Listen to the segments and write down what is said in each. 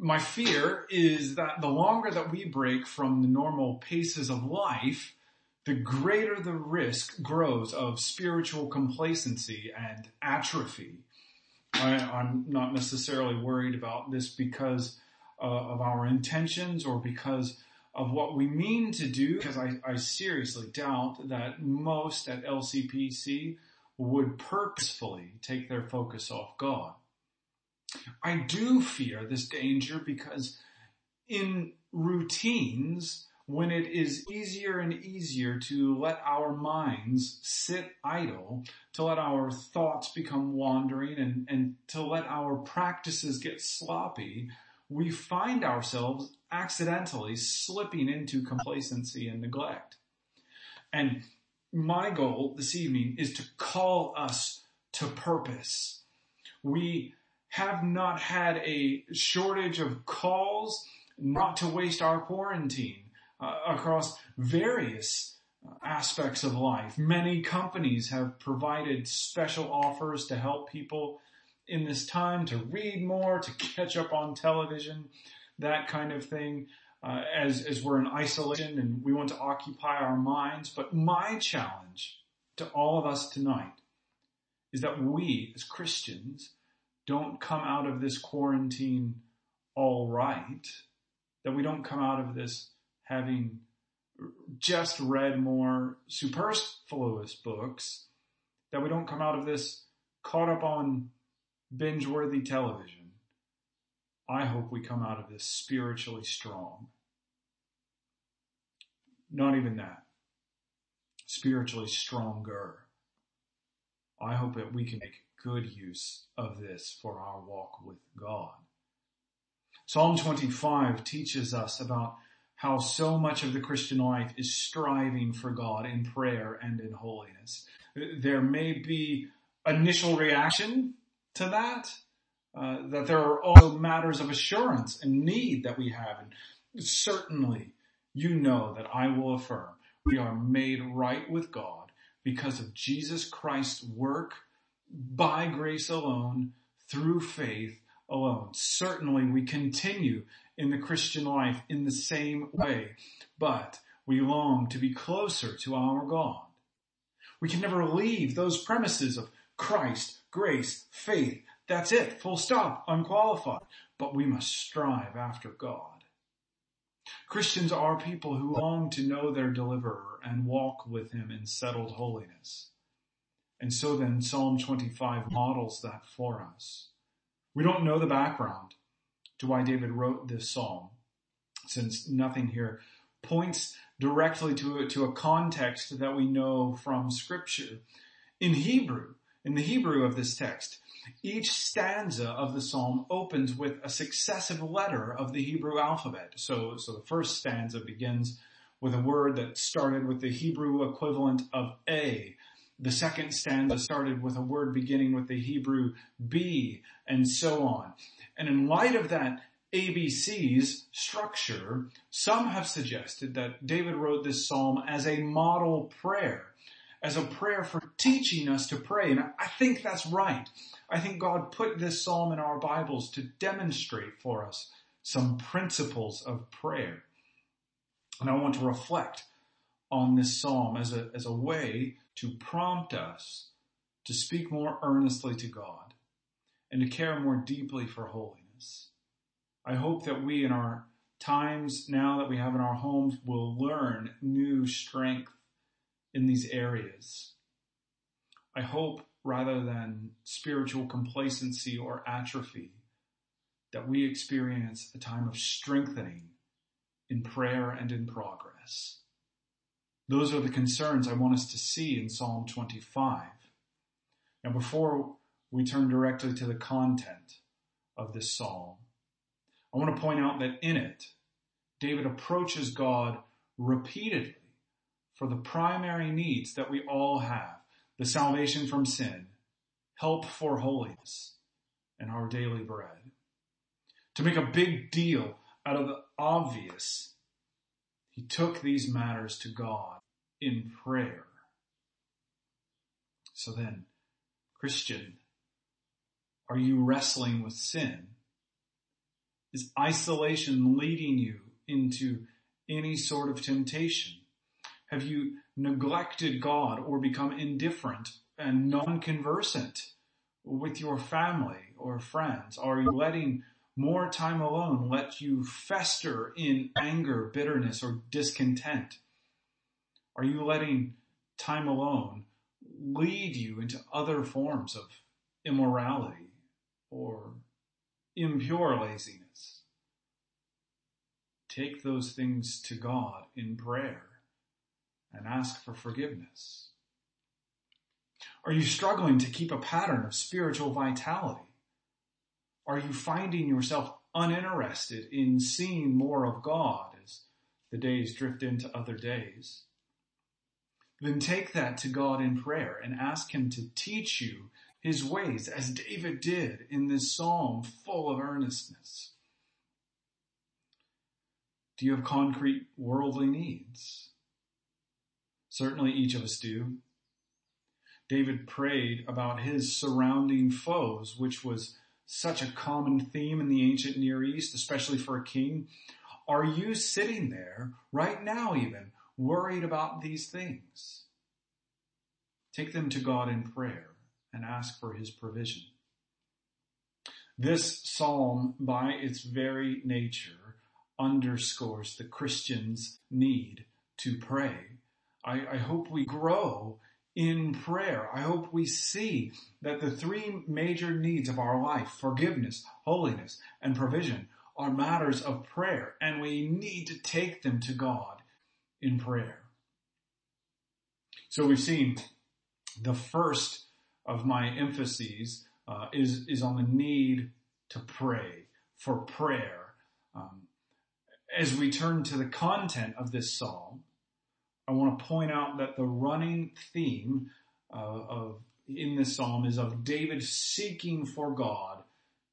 my fear is that the longer that we break from the normal paces of life, the greater the risk grows of spiritual complacency and atrophy. I, am not necessarily worried about this because uh, of our intentions or because of what we mean to do, because I, I seriously doubt that most at LCPC would purposefully take their focus off God. I do fear this danger because in routines, when it is easier and easier to let our minds sit idle, to let our thoughts become wandering and, and to let our practices get sloppy, we find ourselves accidentally slipping into complacency and neglect. And my goal this evening is to call us to purpose. We have not had a shortage of calls not to waste our quarantine uh, across various uh, aspects of life. Many companies have provided special offers to help people in this time to read more, to catch up on television, that kind of thing. Uh, as as we're in isolation and we want to occupy our minds. But my challenge to all of us tonight is that we as Christians don't come out of this quarantine all right, that we don't come out of this having just read more superfluous books, that we don't come out of this caught up on binge worthy television. I hope we come out of this spiritually strong. Not even that. Spiritually stronger. I hope that we can make good use of this for our walk with God. Psalm 25 teaches us about how so much of the Christian life is striving for God in prayer and in holiness. There may be initial reaction to that, uh, that there are also matters of assurance and need that we have. And certainly you know that I will affirm we are made right with God because of Jesus Christ's work by grace alone through faith alone. Certainly we continue in the Christian life in the same way, but we long to be closer to our God. We can never leave those premises of Christ, grace, faith. That's it. Full stop. Unqualified. But we must strive after God. Christians are people who long to know their deliverer and walk with him in settled holiness. And so then Psalm 25 models that for us. We don't know the background to why David wrote this psalm, since nothing here points directly to a, to a context that we know from scripture. In Hebrew, in the Hebrew of this text, each stanza of the psalm opens with a successive letter of the Hebrew alphabet. So, so the first stanza begins with a word that started with the Hebrew equivalent of A. The second stanza started with a word beginning with the Hebrew B and so on. And in light of that ABC's structure, some have suggested that David wrote this psalm as a model prayer, as a prayer for teaching us to pray. And I think that's right. I think God put this psalm in our Bibles to demonstrate for us some principles of prayer. And I want to reflect on this psalm as a, as a way to prompt us to speak more earnestly to God and to care more deeply for holiness. I hope that we in our times now that we have in our homes will learn new strength in these areas. I hope rather than spiritual complacency or atrophy that we experience a time of strengthening in prayer and in progress. Those are the concerns I want us to see in Psalm 25. Now before we turn directly to the content of this psalm. I want to point out that in it, David approaches God repeatedly for the primary needs that we all have, the salvation from sin, help for holiness, and our daily bread. To make a big deal out of the obvious, he took these matters to God in prayer. So then, Christian, are you wrestling with sin? Is isolation leading you into any sort of temptation? Have you neglected God or become indifferent and non-conversant with your family or friends? Are you letting more time alone let you fester in anger, bitterness, or discontent? Are you letting time alone lead you into other forms of immorality or impure laziness? Take those things to God in prayer and ask for forgiveness. Are you struggling to keep a pattern of spiritual vitality? Are you finding yourself uninterested in seeing more of God as the days drift into other days? Then take that to God in prayer and ask Him to teach you His ways as David did in this psalm full of earnestness. Do you have concrete worldly needs? Certainly each of us do. David prayed about his surrounding foes, which was such a common theme in the ancient Near East, especially for a king. Are you sitting there right now even worried about these things? Take them to God in prayer and ask for his provision. This psalm, by its very nature, underscores the Christian's need to pray I, I hope we grow in prayer. I hope we see that the three major needs of our life, forgiveness, holiness, and provision, are matters of prayer, and we need to take them to God in prayer. So we've seen the first of my emphases uh, is is on the need to pray for prayer. Um, as we turn to the content of this psalm, I want to point out that the running theme uh, of in this psalm is of David seeking for God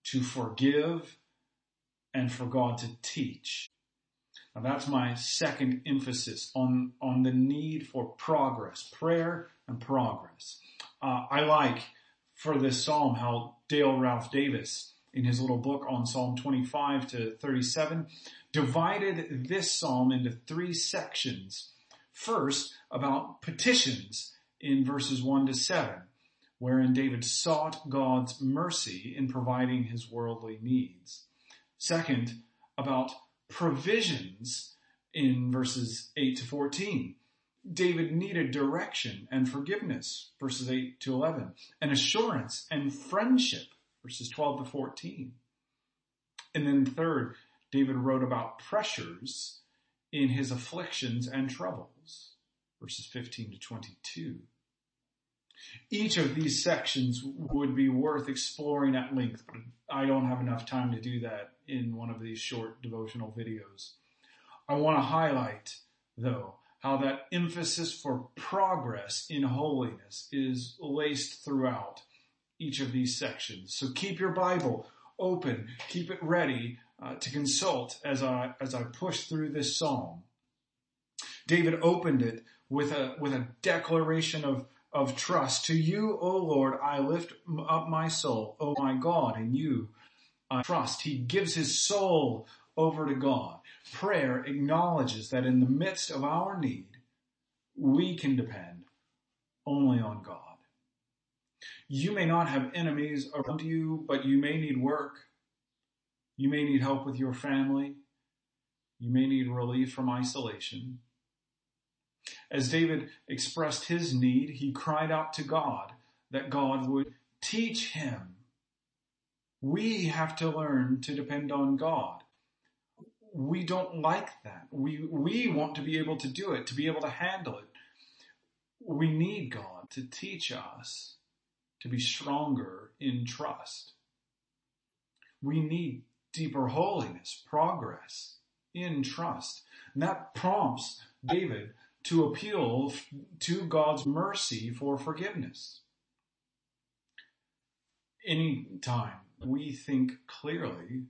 to forgive and for God to teach. Now that's my second emphasis on, on the need for progress, prayer and progress. Uh, I like for this psalm how Dale Ralph Davis in his little book on Psalm 25 to 37 divided this psalm into three sections First, about petitions in verses 1 to 7, wherein David sought God's mercy in providing his worldly needs. Second, about provisions in verses 8 to 14. David needed direction and forgiveness, verses 8 to 11, and assurance and friendship, verses 12 to 14. And then third, David wrote about pressures in his afflictions and troubles, verses 15 to 22. Each of these sections would be worth exploring at length, but I don't have enough time to do that in one of these short devotional videos. I want to highlight, though, how that emphasis for progress in holiness is laced throughout each of these sections. So keep your Bible open, keep it ready uh, to consult as I, as I push through this psalm. David opened it with a, with a declaration of, of trust. To you, O Lord, I lift up my soul. O my God, in you I trust. He gives his soul over to God. Prayer acknowledges that in the midst of our need, we can depend only on God. You may not have enemies around you, but you may need work. You may need help with your family. You may need relief from isolation. As David expressed his need, he cried out to God that God would teach him. We have to learn to depend on God. We don't like that. We, we want to be able to do it, to be able to handle it. We need God to teach us to be stronger in trust. We need deeper holiness, progress in trust. And that prompts David to appeal to God's mercy for forgiveness. Anytime we think clearly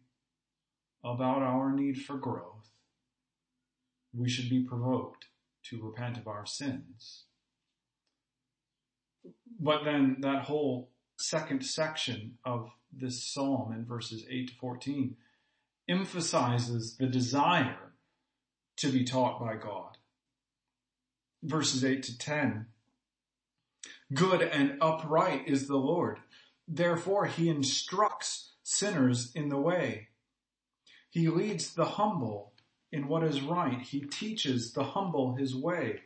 about our need for growth, we should be provoked to repent of our sins. But then that whole second section of this psalm in verses 8 to 14 emphasizes the desire to be taught by God. Verses 8 to 10. Good and upright is the Lord. Therefore he instructs sinners in the way. He leads the humble in what is right. He teaches the humble his way.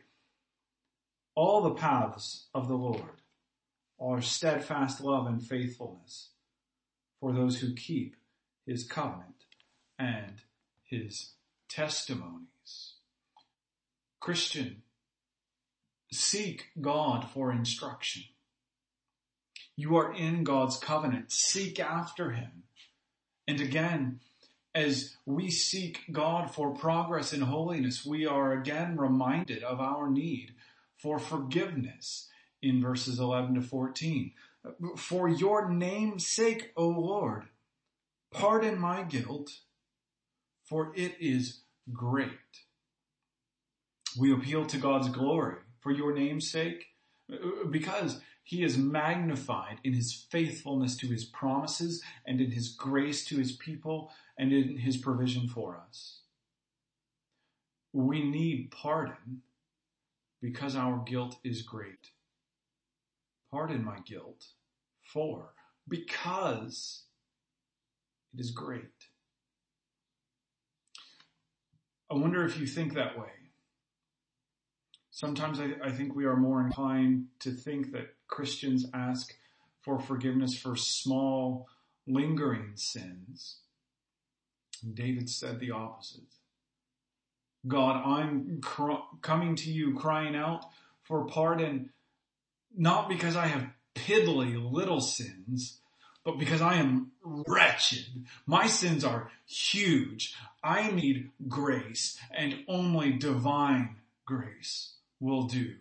All the paths of the Lord are steadfast love and faithfulness for those who keep his covenant and his testimonies. Christian, seek God for instruction. You are in God's covenant. Seek after him. And again, as we seek God for progress in holiness, we are again reminded of our need for forgiveness in verses 11 to 14. For your name's sake, O Lord, pardon my guilt, for it is great. We appeal to God's glory for your name's sake, because he is magnified in his faithfulness to his promises and in his grace to his people and in his provision for us. We need pardon because our guilt is great. Pardon my guilt for because it is great. I wonder if you think that way. Sometimes I, I, think we are more inclined to think that Christians ask for forgiveness for small, lingering sins. And David said the opposite. God, I'm cr- coming to you crying out for pardon, not because I have piddly little sins, but because I am wretched. My sins are huge. I need grace and only divine grace will do.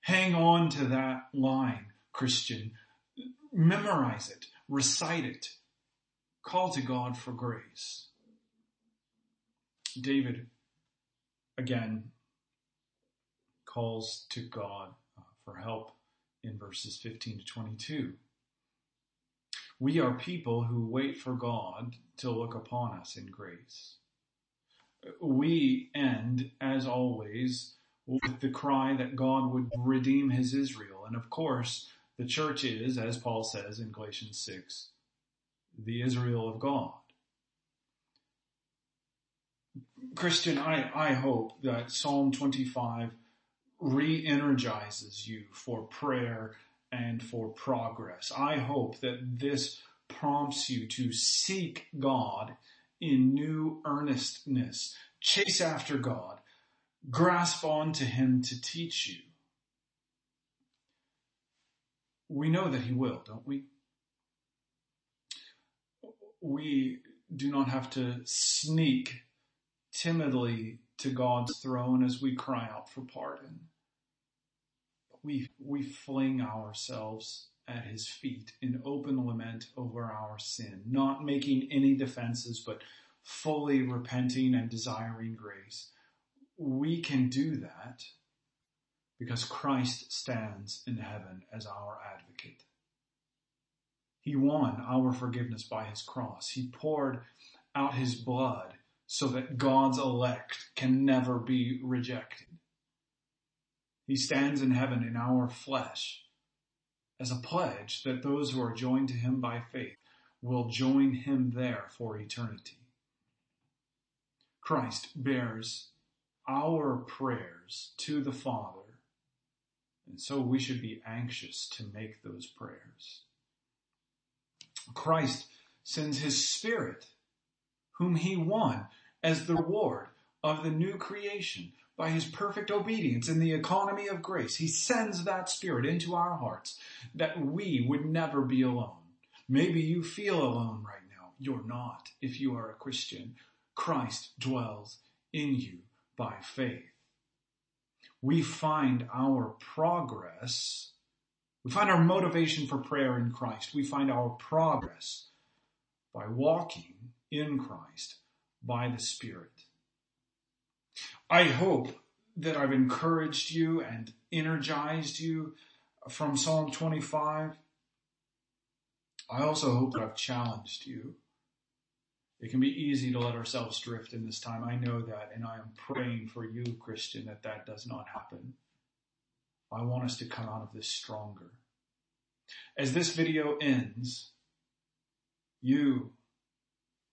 Hang on to that line, Christian. Memorize it. Recite it. Call to God for grace. David again calls to God uh, for help in verses 15 to 22. We are people who wait for God to look upon us in grace. We end, as always, with the cry that God would redeem his Israel. And of course, the church is, as Paul says in Galatians 6, the Israel of God. Christian, I, I hope that Psalm 25 re-energizes you for prayer and for progress. I hope that this prompts you to seek God in new earnestness. Chase after God. Grasp on to Him to teach you. We know that He will, don't we? We do not have to sneak timidly to God's throne as we cry out for pardon. We, we fling ourselves at his feet in open lament over our sin, not making any defenses, but fully repenting and desiring grace. We can do that because Christ stands in heaven as our advocate. He won our forgiveness by his cross. He poured out his blood so that God's elect can never be rejected. He stands in heaven in our flesh as a pledge that those who are joined to him by faith will join him there for eternity. Christ bears our prayers to the Father, and so we should be anxious to make those prayers. Christ sends his Spirit whom he won as the reward of the new creation by his perfect obedience in the economy of grace. He sends that spirit into our hearts that we would never be alone. Maybe you feel alone right now. You're not if you are a Christian. Christ dwells in you by faith. We find our progress. We find our motivation for prayer in Christ. We find our progress by walking in Christ by the Spirit. I hope that I've encouraged you and energized you from Psalm 25. I also hope that I've challenged you. It can be easy to let ourselves drift in this time. I know that, and I am praying for you, Christian, that that does not happen. I want us to come out of this stronger. As this video ends, you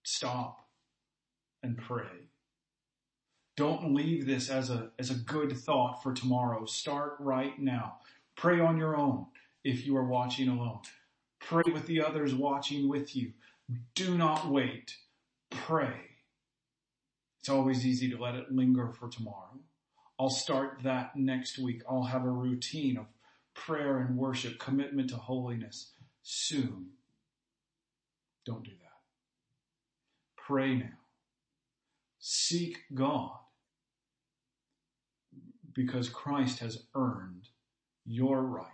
stop and pray. Don't leave this as a, as a good thought for tomorrow. Start right now. Pray on your own if you are watching alone. Pray with the others watching with you. Do not wait. Pray. It's always easy to let it linger for tomorrow. I'll start that next week. I'll have a routine of prayer and worship, commitment to holiness soon. Don't do that. Pray now. Seek God because Christ has earned your right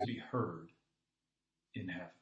to be heard in heaven.